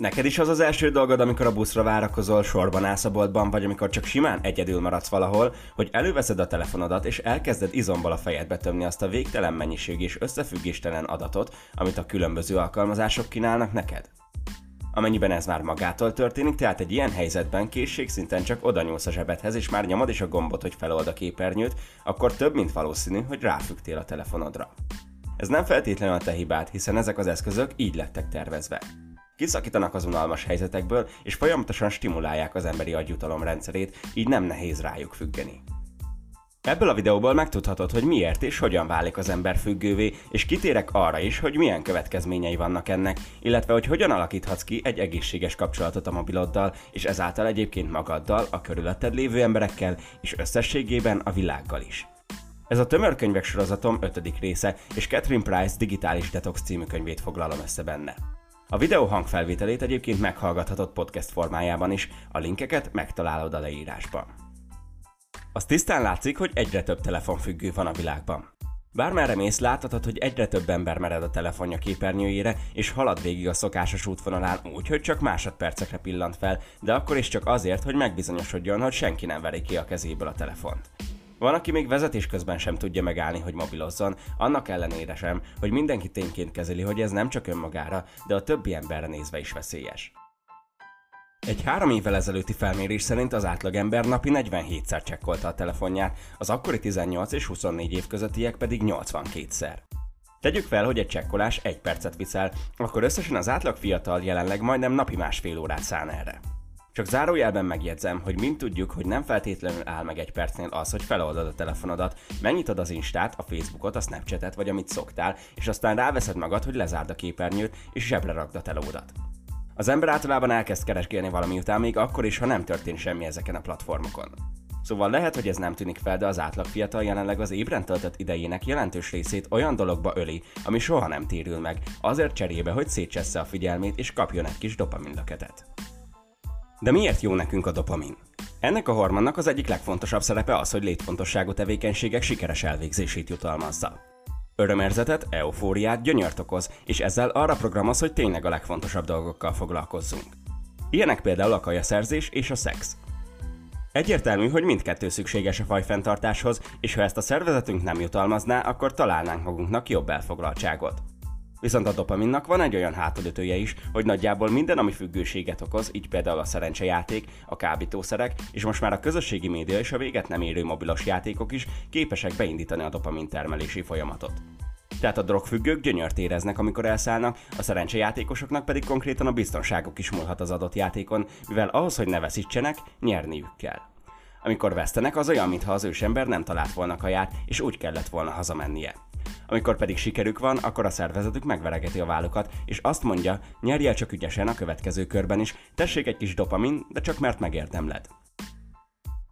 Neked is az az első dolgod, amikor a buszra várakozol, sorban állsz a boltban, vagy amikor csak simán egyedül maradsz valahol, hogy előveszed a telefonodat, és elkezded izomból a fejedbe tömni azt a végtelen mennyiség és összefüggéstelen adatot, amit a különböző alkalmazások kínálnak neked? Amennyiben ez már magától történik, tehát egy ilyen helyzetben készségszinten csak oda nyúlsz a zsebedhez, és már nyomod is a gombot, hogy felold a képernyőt, akkor több mint valószínű, hogy ráfügtél a telefonodra. Ez nem feltétlenül a te hibád, hiszen ezek az eszközök így lettek tervezve. Kiszakítanak az unalmas helyzetekből, és folyamatosan stimulálják az emberi agyutalom rendszerét, így nem nehéz rájuk függeni. Ebből a videóból megtudhatod, hogy miért és hogyan válik az ember függővé, és kitérek arra is, hogy milyen következményei vannak ennek, illetve hogy hogyan alakíthatsz ki egy egészséges kapcsolatot a mobiloddal, és ezáltal egyébként magaddal, a körülötted lévő emberekkel, és összességében a világgal is. Ez a tömörkönyvek sorozatom ötödik része, és Catherine Price Digitális Detox című könyvét foglalom össze benne. A videó hangfelvételét egyébként meghallgathatod podcast formájában is, a linkeket megtalálod a leírásban. Az tisztán látszik, hogy egyre több telefonfüggő van a világban. Bármerre mész, láthatod, hogy egyre több ember mered a telefonja képernyőjére, és halad végig a szokásos útvonalán úgy, hogy csak másodpercekre pillant fel, de akkor is csak azért, hogy megbizonyosodjon, hogy senki nem veri ki a kezéből a telefont. Van, aki még vezetés közben sem tudja megállni, hogy mobilozzon, annak ellenére sem, hogy mindenki tényként kezeli, hogy ez nem csak önmagára, de a többi emberre nézve is veszélyes. Egy három évvel ezelőtti felmérés szerint az átlagember napi 47-szer csekkolta a telefonját, az akkori 18 és 24 év közöttiek pedig 82-szer. Tegyük fel, hogy egy csekkolás egy percet viszel, akkor összesen az átlag fiatal jelenleg majdnem napi másfél órát szán erre. Csak zárójelben megjegyzem, hogy mind tudjuk, hogy nem feltétlenül áll meg egy percnél az, hogy feloldod a telefonodat, megnyitod az Instát, a Facebookot, a Snapchatet vagy amit szoktál, és aztán ráveszed magad, hogy lezárd a képernyőt és zsebre rakd a telódat. Az ember általában elkezd keresgélni valami után, még akkor is, ha nem történt semmi ezeken a platformokon. Szóval lehet, hogy ez nem tűnik fel, de az átlag fiatal jelenleg az ébren töltött idejének jelentős részét olyan dologba öli, ami soha nem térül meg, azért cserébe, hogy szétcsessze a figyelmét és kapjon egy kis dopaminlöketet. De miért jó nekünk a dopamin? Ennek a hormonnak az egyik legfontosabb szerepe az, hogy létfontosságú tevékenységek sikeres elvégzését jutalmazza. Örömérzetet, eufóriát, gyönyört okoz, és ezzel arra programoz, hogy tényleg a legfontosabb dolgokkal foglalkozzunk. Ilyenek például a kajaszerzés és a szex. Egyértelmű, hogy mindkettő szükséges a fajfenntartáshoz, és ha ezt a szervezetünk nem jutalmazná, akkor találnánk magunknak jobb elfoglaltságot. Viszont a dopaminnak van egy olyan hátulütője is, hogy nagyjából minden, ami függőséget okoz, így például a szerencsejáték, a kábítószerek, és most már a közösségi média és a véget nem érő mobilos játékok is képesek beindítani a dopamin termelési folyamatot. Tehát a drogfüggők gyönyört éreznek, amikor elszállnak, a szerencsejátékosoknak pedig konkrétan a biztonságuk is múlhat az adott játékon, mivel ahhoz, hogy ne veszítsenek, nyerniük kell. Amikor vesztenek, az olyan, mintha az ősember nem talált volna kaját, és úgy kellett volna hazamennie. Amikor pedig sikerük van, akkor a szervezetük megveregeti a vállukat, és azt mondja, nyerjél csak ügyesen a következő körben is, tessék egy kis dopamin, de csak mert megérdemled.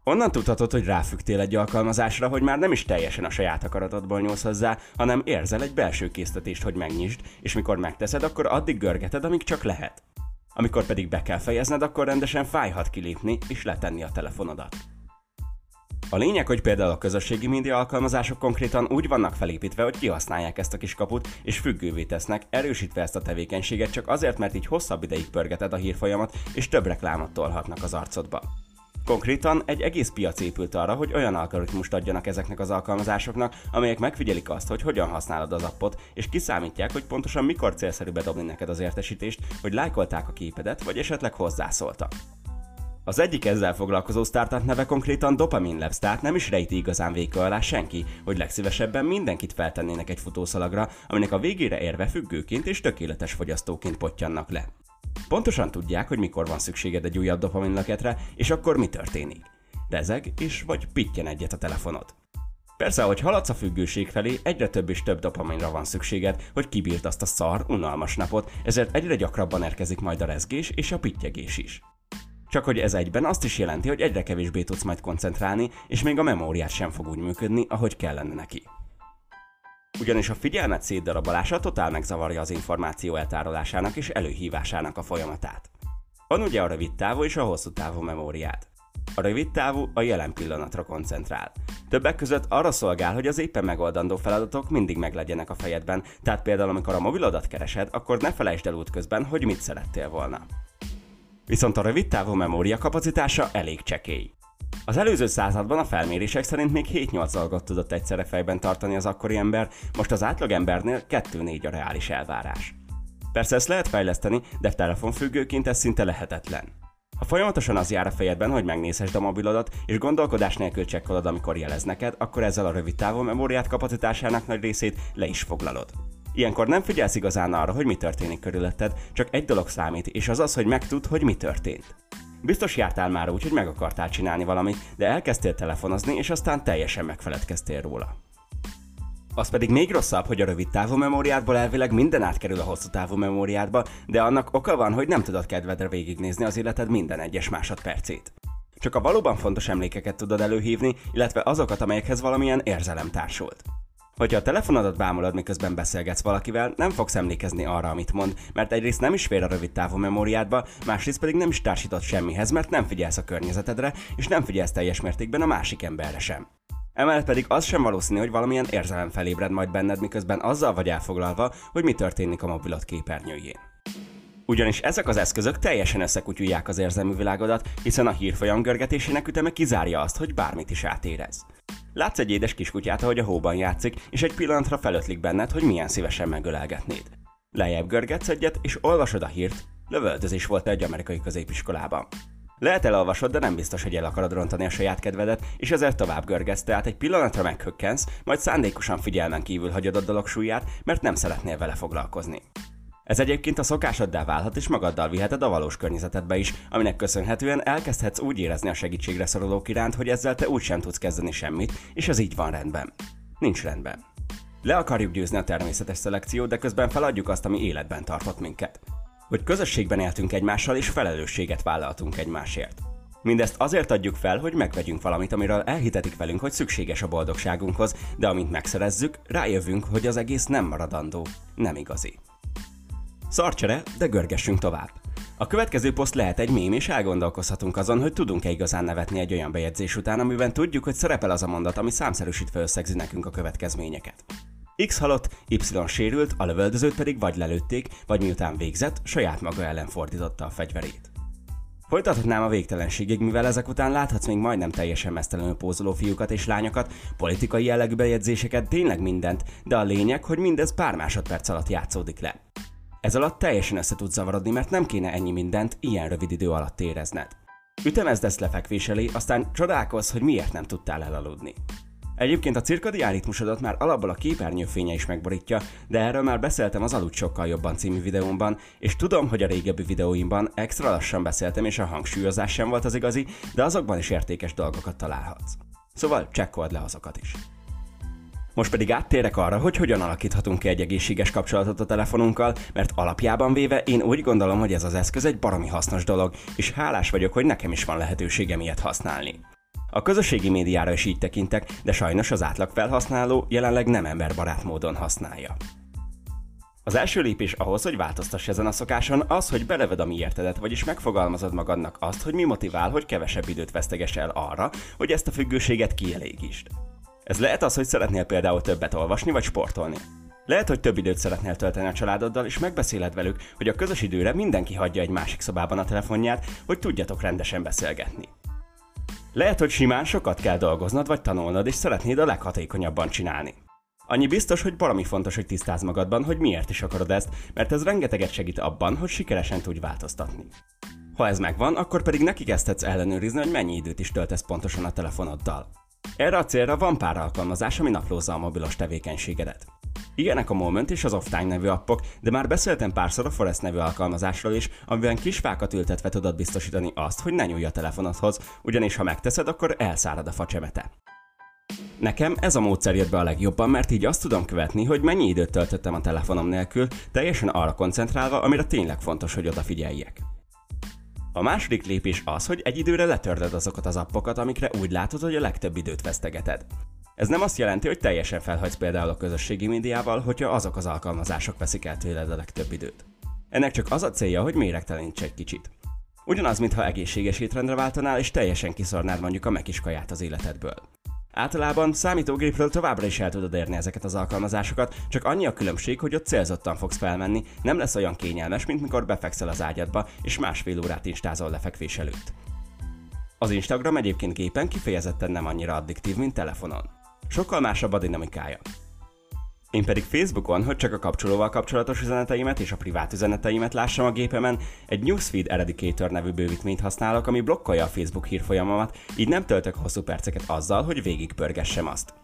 Onnan tudhatod, hogy ráfügtél egy alkalmazásra, hogy már nem is teljesen a saját akaratodból nyúlsz hozzá, hanem érzel egy belső késztetést, hogy megnyisd, és mikor megteszed, akkor addig görgeted, amíg csak lehet. Amikor pedig be kell fejezned, akkor rendesen fájhat kilépni és letenni a telefonodat. A lényeg, hogy például a közösségi média alkalmazások konkrétan úgy vannak felépítve, hogy kihasználják ezt a kis kaput, és függővé tesznek, erősítve ezt a tevékenységet csak azért, mert így hosszabb ideig pörgeted a hírfolyamat, és több reklámot tolhatnak az arcodba. Konkrétan egy egész piac épült arra, hogy olyan algoritmust adjanak ezeknek az alkalmazásoknak, amelyek megfigyelik azt, hogy hogyan használod az appot, és kiszámítják, hogy pontosan mikor célszerű bedobni neked az értesítést, hogy lájkolták a képedet, vagy esetleg hozzászóltak. Az egyik ezzel foglalkozó startup neve konkrétan Dopamin Labs, tehát nem is rejti igazán véka alá senki, hogy legszívesebben mindenkit feltennének egy futószalagra, aminek a végére érve függőként és tökéletes fogyasztóként potyannak le. Pontosan tudják, hogy mikor van szükséged egy újabb dopaminlöketre, és akkor mi történik. Rezeg és vagy pittyen egyet a telefonod. Persze, ahogy haladsz a függőség felé, egyre több és több dopaminra van szükséged, hogy kibírt azt a szar, unalmas napot, ezért egyre gyakrabban érkezik majd a rezgés és a pittyegés is. Csak hogy ez egyben azt is jelenti, hogy egyre kevésbé tudsz majd koncentrálni, és még a memóriát sem fog úgy működni, ahogy kellene neki. Ugyanis a figyelmet szétdarabolása totál megzavarja az információ eltárolásának és előhívásának a folyamatát. Van ugye a rövid távú és a hosszú távú memóriát. A rövid távú a jelen pillanatra koncentrál. Többek között arra szolgál, hogy az éppen megoldandó feladatok mindig meglegyenek a fejedben, tehát például amikor a mobilodat keresed, akkor ne felejtsd el útközben, hogy mit szerettél volna. Viszont a rövid távú memória kapacitása elég csekély. Az előző században a felmérések szerint még 7-8 dolgot tudott egyszerre fejben tartani az akkori ember, most az átlagembernél 2-4 a reális elvárás. Persze ezt lehet fejleszteni, de telefonfüggőként ez szinte lehetetlen. Ha folyamatosan az jár a fejedben, hogy megnézhessd a mobilodat, és gondolkodás nélkül csekkolod, amikor jelez neked, akkor ezzel a rövid távú memóriát kapacitásának nagy részét le is foglalod. Ilyenkor nem figyelsz igazán arra, hogy mi történik körülötted, csak egy dolog számít, és az az, hogy megtud, hogy mi történt. Biztos jártál már úgy, hogy meg akartál csinálni valamit, de elkezdtél telefonozni, és aztán teljesen megfeledkeztél róla. Az pedig még rosszabb, hogy a rövid távú memóriádból elvileg minden átkerül a hosszú távú memóriádba, de annak oka van, hogy nem tudod kedvedre végignézni az életed minden egyes másodpercét. Csak a valóban fontos emlékeket tudod előhívni, illetve azokat, amelyekhez valamilyen érzelem társult. Hogyha a telefonodat bámulod, miközben beszélgetsz valakivel, nem fogsz emlékezni arra, amit mond, mert egyrészt nem is fér a rövid távú memóriádba, másrészt pedig nem is társított semmihez, mert nem figyelsz a környezetedre, és nem figyelsz teljes mértékben a másik emberre sem. Emellett pedig az sem valószínű, hogy valamilyen érzelem felébred majd benned, miközben azzal vagy elfoglalva, hogy mi történik a mobilot képernyőjén. Ugyanis ezek az eszközök teljesen összekutyulják az érzelmi világodat, hiszen a hírfolyam görgetésének üteme kizárja azt, hogy bármit is átérez. Látsz egy édes kiskutyát, ahogy a hóban játszik, és egy pillanatra felötlik benned, hogy milyen szívesen megölelgetnéd. Lejjebb görgetsz egyet, és olvasod a hírt, lövöldözés volt egy amerikai középiskolában. Lehet elolvasod, de nem biztos, hogy el akarod rontani a saját kedvedet, és ezért tovább görgetsz, tehát egy pillanatra meghökkensz, majd szándékosan figyelmen kívül hagyod a dolog súlyát, mert nem szeretnél vele foglalkozni. Ez egyébként a szokásoddá válhat, és magaddal viheted a valós környezetedbe is, aminek köszönhetően elkezdhetsz úgy érezni a segítségre szorulók iránt, hogy ezzel te úgy sem tudsz kezdeni semmit, és ez így van rendben. Nincs rendben. Le akarjuk győzni a természetes szelekciót, de közben feladjuk azt, ami életben tartott minket. Hogy közösségben éltünk egymással, és felelősséget vállaltunk egymásért. Mindezt azért adjuk fel, hogy megvegyünk valamit, amiről elhitetik velünk, hogy szükséges a boldogságunkhoz, de amint megszerezzük, rájövünk, hogy az egész nem maradandó, nem igazi. Szarcsere, de görgessünk tovább. A következő poszt lehet egy mém, és elgondolkozhatunk azon, hogy tudunk-e igazán nevetni egy olyan bejegyzés után, amiben tudjuk, hogy szerepel az a mondat, ami számszerűsítve összegzi nekünk a következményeket. X halott, Y sérült, a lövöldözőt pedig vagy lelőtték, vagy miután végzett, saját maga ellen fordította a fegyverét. Folytathatnám a végtelenségig, mivel ezek után láthatsz még majdnem teljesen mesztelenül pózoló fiúkat és lányokat, politikai jellegű bejegyzéseket, tényleg mindent, de a lényeg, hogy mindez pár másodperc alatt játszódik le. Ez alatt teljesen össze tud zavarodni, mert nem kéne ennyi mindent ilyen rövid idő alatt érezned. Ütemezd ezt lefekvés elé, aztán csodálkozz, hogy miért nem tudtál elaludni. Egyébként a cirkadián ritmusodat már alapból a képernyőfénye is megborítja, de erről már beszéltem az Alud sokkal jobban című videómban, és tudom, hogy a régebbi videóimban extra lassan beszéltem, és a hangsúlyozás sem volt az igazi, de azokban is értékes dolgokat találhatsz. Szóval csekkold le azokat is. Most pedig áttérek arra, hogy hogyan alakíthatunk ki egy egészséges kapcsolatot a telefonunkkal, mert alapjában véve én úgy gondolom, hogy ez az eszköz egy baromi hasznos dolog, és hálás vagyok, hogy nekem is van lehetőségem ilyet használni. A közösségi médiára is így tekintek, de sajnos az átlag felhasználó jelenleg nem emberbarát módon használja. Az első lépés ahhoz, hogy változtass ezen a szokáson, az, hogy beleved a miértedet, vagyis megfogalmazod magadnak azt, hogy mi motivál, hogy kevesebb időt veszteges el arra, hogy ezt a függőséget kielégítsd. Ez lehet az, hogy szeretnél például többet olvasni vagy sportolni. Lehet, hogy több időt szeretnél tölteni a családoddal, és megbeszéled velük, hogy a közös időre mindenki hagyja egy másik szobában a telefonját, hogy tudjatok rendesen beszélgetni. Lehet, hogy simán sokat kell dolgoznod vagy tanulnod, és szeretnéd a leghatékonyabban csinálni. Annyi biztos, hogy valami fontos, hogy tisztáz magadban, hogy miért is akarod ezt, mert ez rengeteget segít abban, hogy sikeresen tudj változtatni. Ha ez megvan, akkor pedig neki kezdhetsz ellenőrizni, hogy mennyi időt is töltesz pontosan a telefonoddal. Erre a célra van pár alkalmazás, ami naplózza a mobilos tevékenységedet. Ilyenek a Moment és az Offtime nevű appok, de már beszéltem párszor a Forest nevű alkalmazásról is, amiben kisfákat ültetve tudod biztosítani azt, hogy ne nyúlj a telefonodhoz, ugyanis ha megteszed, akkor elszárad a facsemete. Nekem ez a módszer jött be a legjobban, mert így azt tudom követni, hogy mennyi időt töltöttem a telefonom nélkül, teljesen arra koncentrálva, amire tényleg fontos, hogy odafigyeljek. A második lépés az, hogy egy időre letörded azokat az appokat, amikre úgy látod, hogy a legtöbb időt vesztegeted. Ez nem azt jelenti, hogy teljesen felhagysz például a közösségi médiával, hogyha azok az alkalmazások veszik el tőled a legtöbb időt. Ennek csak az a célja, hogy méregteleníts egy kicsit. Ugyanaz, mintha egészséges étrendre váltanál, és teljesen kiszornád mondjuk a mekiskaját az életedből. Általában számítógépről továbbra is el tudod érni ezeket az alkalmazásokat, csak annyi a különbség, hogy ott célzottan fogsz felmenni, nem lesz olyan kényelmes, mint mikor befekszel az ágyadba, és másfél órát instázol lefekvés előtt. Az Instagram egyébként gépen kifejezetten nem annyira addiktív, mint telefonon. Sokkal másabb a dinamikája. Én pedig Facebookon, hogy csak a kapcsolóval kapcsolatos üzeneteimet és a privát üzeneteimet lássam a gépemen, egy Newsfeed Eradicator nevű bővítményt használok, ami blokkolja a Facebook hírfolyamomat, így nem töltök hosszú perceket azzal, hogy végigpörgessem azt.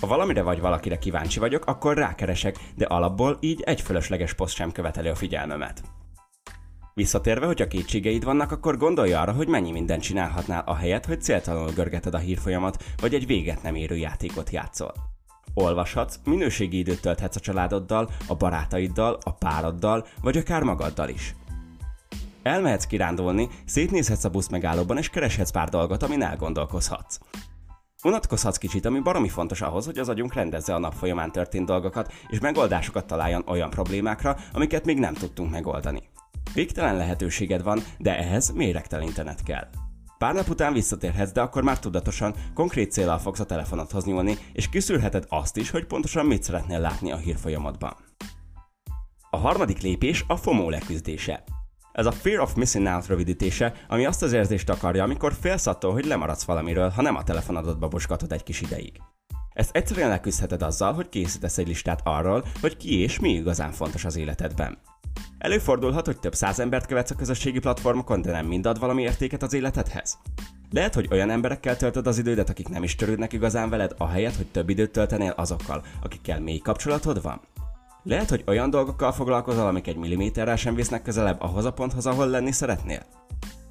Ha valamire vagy valakire kíváncsi vagyok, akkor rákeresek, de alapból így egy fölösleges poszt sem követeli a figyelmemet. Visszatérve, hogyha kétségeid vannak, akkor gondolj arra, hogy mennyi mindent csinálhatnál a helyet, hogy céltalanul görgeted a hírfolyamat, vagy egy véget nem érő játékot játszol. Olvashatsz, minőségi időt tölthetsz a családoddal, a barátaiddal, a pároddal, vagy akár magaddal is. Elmehetsz kirándulni, szétnézhetsz a busz megállóban és kereshetsz pár dolgot, amin elgondolkozhatsz. Unatkozhatsz kicsit, ami baromi fontos ahhoz, hogy az agyunk rendezze a nap folyamán történt dolgokat, és megoldásokat találjon olyan problémákra, amiket még nem tudtunk megoldani. Végtelen lehetőséged van, de ehhez méregtelen internet kell. Pár nap után visszatérhetsz, de akkor már tudatosan, konkrét célral fogsz a telefonodhoz nyúlni, és kiszűrheted azt is, hogy pontosan mit szeretnél látni a hírfolyamatban. A harmadik lépés a FOMO leküzdése. Ez a Fear of Missing Out rövidítése, ami azt az érzést akarja, amikor félsz attól, hogy lemaradsz valamiről, ha nem a telefonodba boskatod egy kis ideig. Ezt egyszerűen leküzdheted azzal, hogy készítesz egy listát arról, hogy ki és mi igazán fontos az életedben. Előfordulhat, hogy több száz embert követsz a közösségi platformokon, de nem mind ad valami értéket az életedhez. Lehet, hogy olyan emberekkel töltöd az idődet, akik nem is törődnek igazán veled, ahelyett, hogy több időt töltenél azokkal, akikkel mély kapcsolatod van. Lehet, hogy olyan dolgokkal foglalkozol, amik egy milliméterrel sem visznek közelebb ahhoz a ponthoz, ahol lenni szeretnél.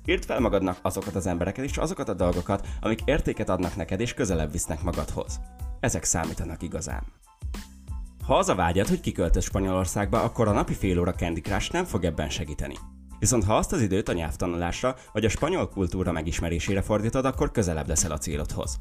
Írd fel magadnak azokat az embereket és azokat a dolgokat, amik értéket adnak neked és közelebb visznek magadhoz. Ezek számítanak igazán. Ha az a vágyad, hogy kiköltöz Spanyolországba, akkor a napi fél óra Candy Crush nem fog ebben segíteni. Viszont ha azt az időt a nyelvtanulásra vagy a spanyol kultúra megismerésére fordítod, akkor közelebb leszel a célodhoz.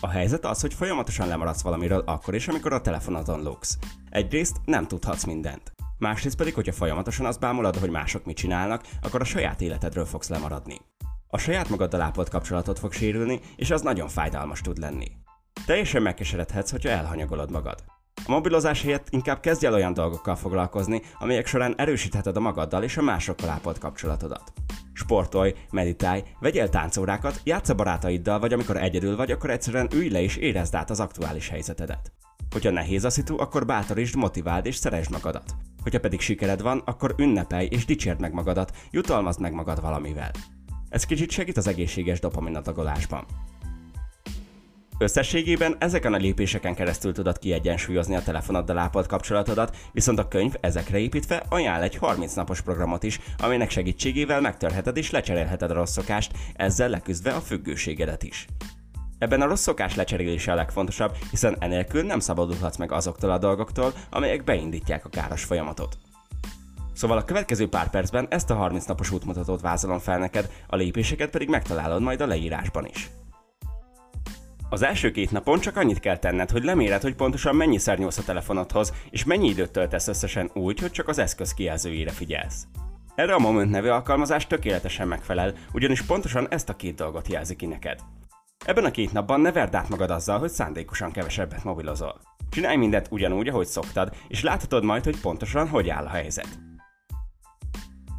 A helyzet az, hogy folyamatosan lemaradsz valamiről akkor is, amikor a telefonodon lógsz. Egyrészt nem tudhatsz mindent. Másrészt pedig, hogyha folyamatosan azt bámulod, hogy mások mit csinálnak, akkor a saját életedről fogsz lemaradni. A saját magaddal ápolt kapcsolatot fog sérülni, és az nagyon fájdalmas tud lenni. Teljesen megkeseredhetsz, hogyha elhanyagolod magad. A mobilozás helyett inkább kezdj el olyan dolgokkal foglalkozni, amelyek során erősítheted a magaddal és a másokkal ápolt kapcsolatodat. Sportolj, meditálj, vegyél táncórákat, játsz a barátaiddal, vagy amikor egyedül vagy, akkor egyszerűen ülj le és érezd át az aktuális helyzetedet. Hogyha nehéz a szitu, akkor bátorítsd, motiváld és szeresd magadat. Hogyha pedig sikered van, akkor ünnepelj és dicsérd meg magadat, jutalmazd meg magad valamivel. Ez kicsit segít az egészséges dopaminadagolásban. Összességében ezeken a lépéseken keresztül tudod kiegyensúlyozni a telefonoddal ápolt kapcsolatodat, viszont a könyv ezekre építve ajánl egy 30 napos programot is, aminek segítségével megtörheted és lecserélheted a rossz szokást, ezzel leküzdve a függőségedet is. Ebben a rossz szokás lecserélése a legfontosabb, hiszen enélkül nem szabadulhatsz meg azoktól a dolgoktól, amelyek beindítják a káros folyamatot. Szóval a következő pár percben ezt a 30 napos útmutatót vázolom fel neked, a lépéseket pedig megtalálod majd a leírásban is. Az első két napon csak annyit kell tenned, hogy leméred, hogy pontosan mennyiszer nyúlsz a telefonodhoz, és mennyi időt töltesz összesen úgy, hogy csak az eszköz kijelzőjére figyelsz. Erre a Moment nevű alkalmazás tökéletesen megfelel, ugyanis pontosan ezt a két dolgot jelzi ki neked. Ebben a két napban ne verd át magad azzal, hogy szándékosan kevesebbet mobilozol. Csinálj mindent ugyanúgy, ahogy szoktad, és láthatod majd, hogy pontosan hogy áll a helyzet.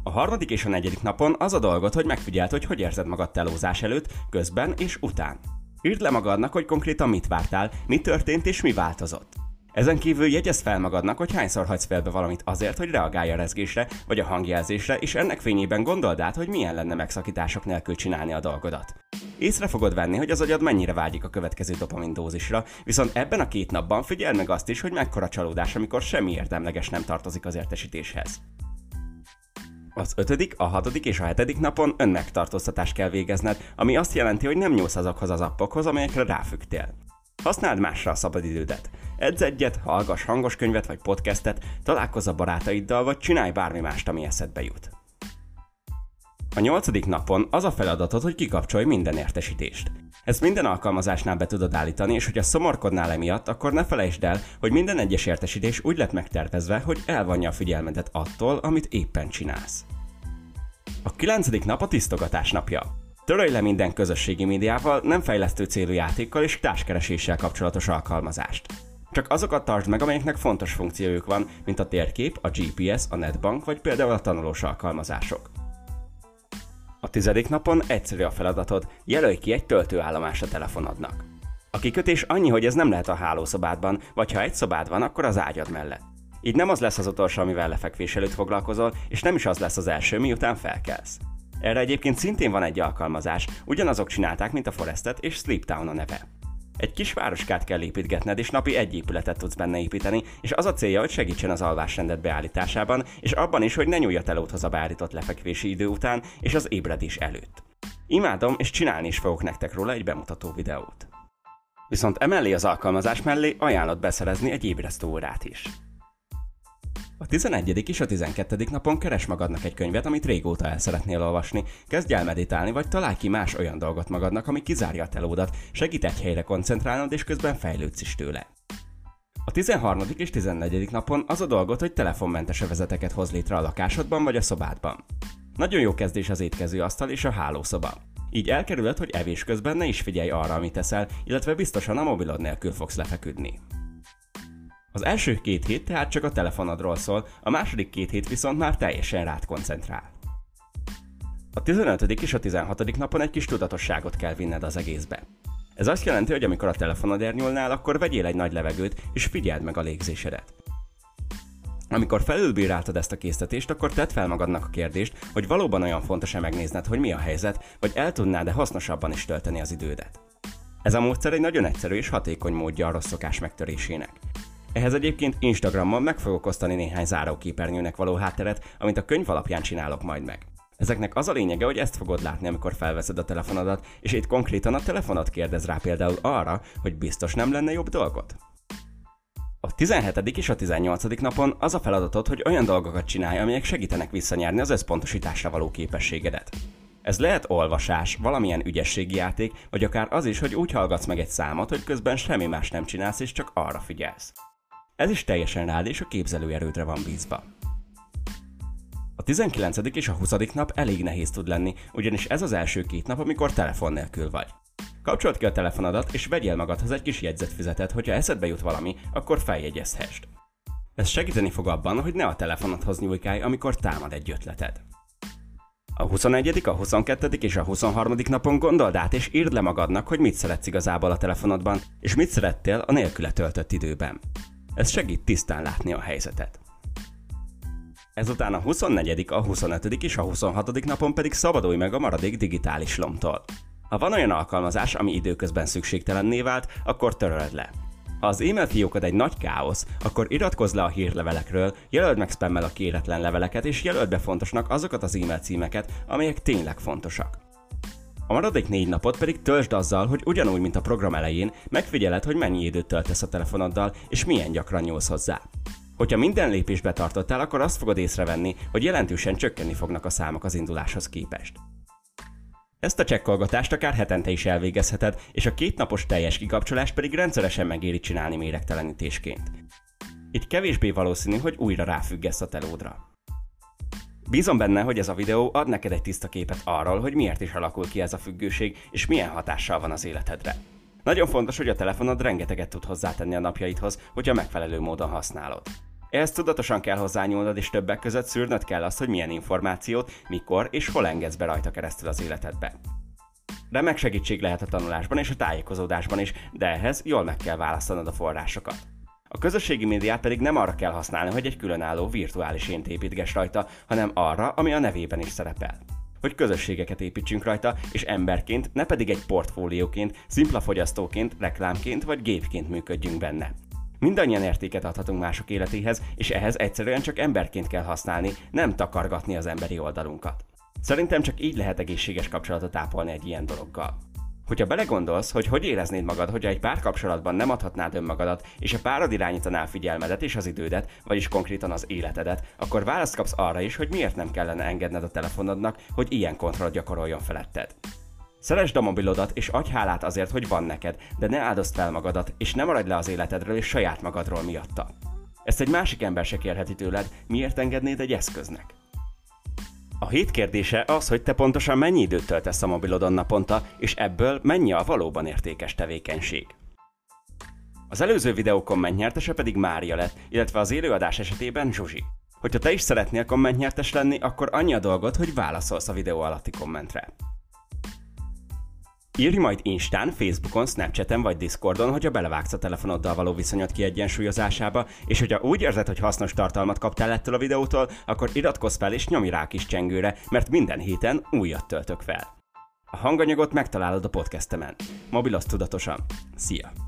A harmadik és a negyedik napon az a dolgot, hogy megfigyeld, hogy hogy érzed magad telózás előtt, közben és után. Írd le magadnak, hogy konkrétan mit vártál, mi történt és mi változott. Ezen kívül jegyezd fel magadnak, hogy hányszor hagysz felbe valamit azért, hogy reagálj a rezgésre vagy a hangjelzésre, és ennek fényében gondold át, hogy milyen lenne megszakítások nélkül csinálni a dolgodat. Észre fogod venni, hogy az agyad mennyire vágyik a következő dopamindózisra, viszont ebben a két napban figyeld meg azt is, hogy mekkora csalódás, amikor semmi érdemleges nem tartozik az értesítéshez. Az ötödik, a hatodik és a hetedik napon önmegtartóztatást kell végezned, ami azt jelenti, hogy nem nyúlsz azokhoz az appokhoz, amelyekre ráfügtél. Használd másra a szabadidődet. Edz egyet, hallgass hangos könyvet vagy podcastet, találkozz a barátaiddal, vagy csinálj bármi mást, ami eszedbe jut. A nyolcadik napon az a feladatod, hogy kikapcsolj minden értesítést. Ezt minden alkalmazásnál be tudod állítani, és hogyha szomorkodnál emiatt, akkor ne felejtsd el, hogy minden egyes értesítés úgy lett megtervezve, hogy elvonja a figyelmedet attól, amit éppen csinálsz. A kilencedik nap a tisztogatás napja. Törölj le minden közösségi médiával, nem fejlesztő célú játékkal és társkereséssel kapcsolatos alkalmazást. Csak azokat tartsd meg, amelyeknek fontos funkciójuk van, mint a térkép, a GPS, a netbank vagy például a tanulós alkalmazások. A tizedik napon egyszerű a feladatod, jelölj ki egy töltőállomást a telefonodnak. A kikötés annyi, hogy ez nem lehet a hálószobádban, vagy ha egy szobád van, akkor az ágyad mellett. Így nem az lesz az utolsó, amivel lefekvés előtt foglalkozol, és nem is az lesz az első, miután felkelsz. Erre egyébként szintén van egy alkalmazás, ugyanazok csinálták, mint a Forestet és Sleeptown a neve. Egy kis városkát kell építgetned, és napi egy épületet tudsz benne építeni, és az a célja, hogy segítsen az alvásrendet beállításában, és abban is, hogy ne nyúlja telóthoz a beállított lefekvési idő után, és az ébredés előtt. Imádom, és csinálni is fogok nektek róla egy bemutató videót. Viszont emellé az alkalmazás mellé ajánlott beszerezni egy ébresztő órát is. A 11. és a 12. napon keres magadnak egy könyvet, amit régóta el szeretnél olvasni, kezdj el meditálni, vagy találj ki más olyan dolgot magadnak, ami kizárja a telódat, segít egy helyre koncentrálnod, és közben fejlődsz is tőle. A 13. és 14. napon az a dolgot, hogy telefonmentes övezeteket hoz létre a lakásodban vagy a szobádban. Nagyon jó kezdés az étkezőasztal és a hálószoba. Így elkerülhet, hogy evés közben ne is figyelj arra, amit teszel, illetve biztosan a mobilod nélkül fogsz lefeküdni. Az első két hét tehát csak a telefonodról szól, a második két hét viszont már teljesen rád koncentrál. A 15. és a 16. napon egy kis tudatosságot kell vinned az egészbe. Ez azt jelenti, hogy amikor a telefonod ernyulnál, akkor vegyél egy nagy levegőt, és figyeld meg a légzésedet. Amikor felülbíráltad ezt a késztetést, akkor tedd fel magadnak a kérdést, hogy valóban olyan fontos-e megnézned, hogy mi a helyzet, vagy el tudnád-e hasznosabban is tölteni az idődet. Ez a módszer egy nagyon egyszerű és hatékony módja a rossz szokás megtörésének. Ehhez egyébként Instagramon meg fogok osztani néhány záróképernyőnek való hátteret, amit a könyv alapján csinálok majd meg. Ezeknek az a lényege, hogy ezt fogod látni, amikor felveszed a telefonodat, és itt konkrétan a telefonod kérdez rá például arra, hogy biztos nem lenne jobb dolgot. A 17. és a 18. napon az a feladatod, hogy olyan dolgokat csinálj, amelyek segítenek visszanyerni az összpontosításra való képességedet. Ez lehet olvasás, valamilyen ügyességi játék, vagy akár az is, hogy úgy hallgatsz meg egy számot, hogy közben semmi más nem csinálsz, és csak arra figyelsz. Ez is teljesen rád és a képzelőerődre van bízva. A 19. és a 20. nap elég nehéz tud lenni, ugyanis ez az első két nap, amikor telefon nélkül vagy. Kapcsolt ki a telefonodat, és vegyél magadhoz egy kis jegyzetfüzetet, hogyha eszedbe jut valami, akkor feljegyezhest. Ez segíteni fog abban, hogy ne a telefonodhoz nyújkálj, amikor támad egy ötleted. A 21., a 22. és a 23. napon gondold át és írd le magadnak, hogy mit szeretsz igazából a telefonodban, és mit szerettél a nélküle töltött időben. Ez segít tisztán látni a helyzetet. Ezután a 24., a 25. és a 26. napon pedig szabadulj meg a maradék digitális lomtól. Ha van olyan alkalmazás, ami időközben szükségtelenné vált, akkor töröld le. Ha az e-mail fiókod egy nagy káosz, akkor iratkozz le a hírlevelekről, jelöld meg spammel a kéretlen leveleket, és jelöld be fontosnak azokat az e-mail címeket, amelyek tényleg fontosak. A maradék négy napot pedig töltsd azzal, hogy ugyanúgy, mint a program elején, megfigyeled, hogy mennyi időt töltesz a telefonoddal, és milyen gyakran nyúlsz hozzá. Hogyha minden lépést betartottál, akkor azt fogod észrevenni, hogy jelentősen csökkenni fognak a számok az induláshoz képest. Ezt a csekkolgatást akár hetente is elvégezheted, és a kétnapos teljes kikapcsolást pedig rendszeresen megéri csinálni méregtelenítésként. Itt kevésbé valószínű, hogy újra ráfüggesz a telódra. Bízom benne, hogy ez a videó ad neked egy tiszta képet arról, hogy miért is alakul ki ez a függőség, és milyen hatással van az életedre. Nagyon fontos, hogy a telefonod rengeteget tud hozzátenni a napjaidhoz, hogyha megfelelő módon használod. Ehhez tudatosan kell hozzányúlnod, és többek között szűrnöd kell azt, hogy milyen információt, mikor és hol engedsz be rajta keresztül az életedbe. Remek segítség lehet a tanulásban és a tájékozódásban is, de ehhez jól meg kell választanod a forrásokat. A közösségi médiát pedig nem arra kell használni, hogy egy különálló virtuális ént építgess rajta, hanem arra, ami a nevében is szerepel. Hogy közösségeket építsünk rajta, és emberként, ne pedig egy portfólióként, szimpla fogyasztóként, reklámként vagy gépként működjünk benne. Mindannyian értéket adhatunk mások életéhez, és ehhez egyszerűen csak emberként kell használni, nem takargatni az emberi oldalunkat. Szerintem csak így lehet egészséges kapcsolatot ápolni egy ilyen dologgal. Hogyha belegondolsz, hogy hogy éreznéd magad, hogyha egy párkapcsolatban nem adhatnád önmagadat, és a párod irányítaná a figyelmedet és az idődet, vagyis konkrétan az életedet, akkor választ kapsz arra is, hogy miért nem kellene engedned a telefonodnak, hogy ilyen kontrollt gyakoroljon feletted. Szeresd a mobilodat, és adj hálát azért, hogy van neked, de ne áldozd fel magadat, és ne maradj le az életedről és saját magadról miatta. Ezt egy másik ember se kérheti tőled, miért engednéd egy eszköznek? A hét kérdése az, hogy te pontosan mennyi időt töltesz a mobilodon naponta, és ebből mennyi a valóban értékes tevékenység. Az előző videó kommentnyertese pedig Mária lett, illetve az élőadás esetében Zsuzsi. Hogyha te is szeretnél kommentnyertes lenni, akkor annyi a dolgod, hogy válaszolsz a videó alatti kommentre. Írj majd Instán, Facebookon, Snapchaten vagy Discordon, hogyha belevágsz a telefonoddal való viszonyot kiegyensúlyozásába, és hogyha úgy érzed, hogy hasznos tartalmat kaptál ettől a videótól, akkor iratkozz fel és nyomj rá kis csengőre, mert minden héten újat töltök fel. A hanganyagot megtalálod a podcastemen. Mobilosz tudatosan. Szia!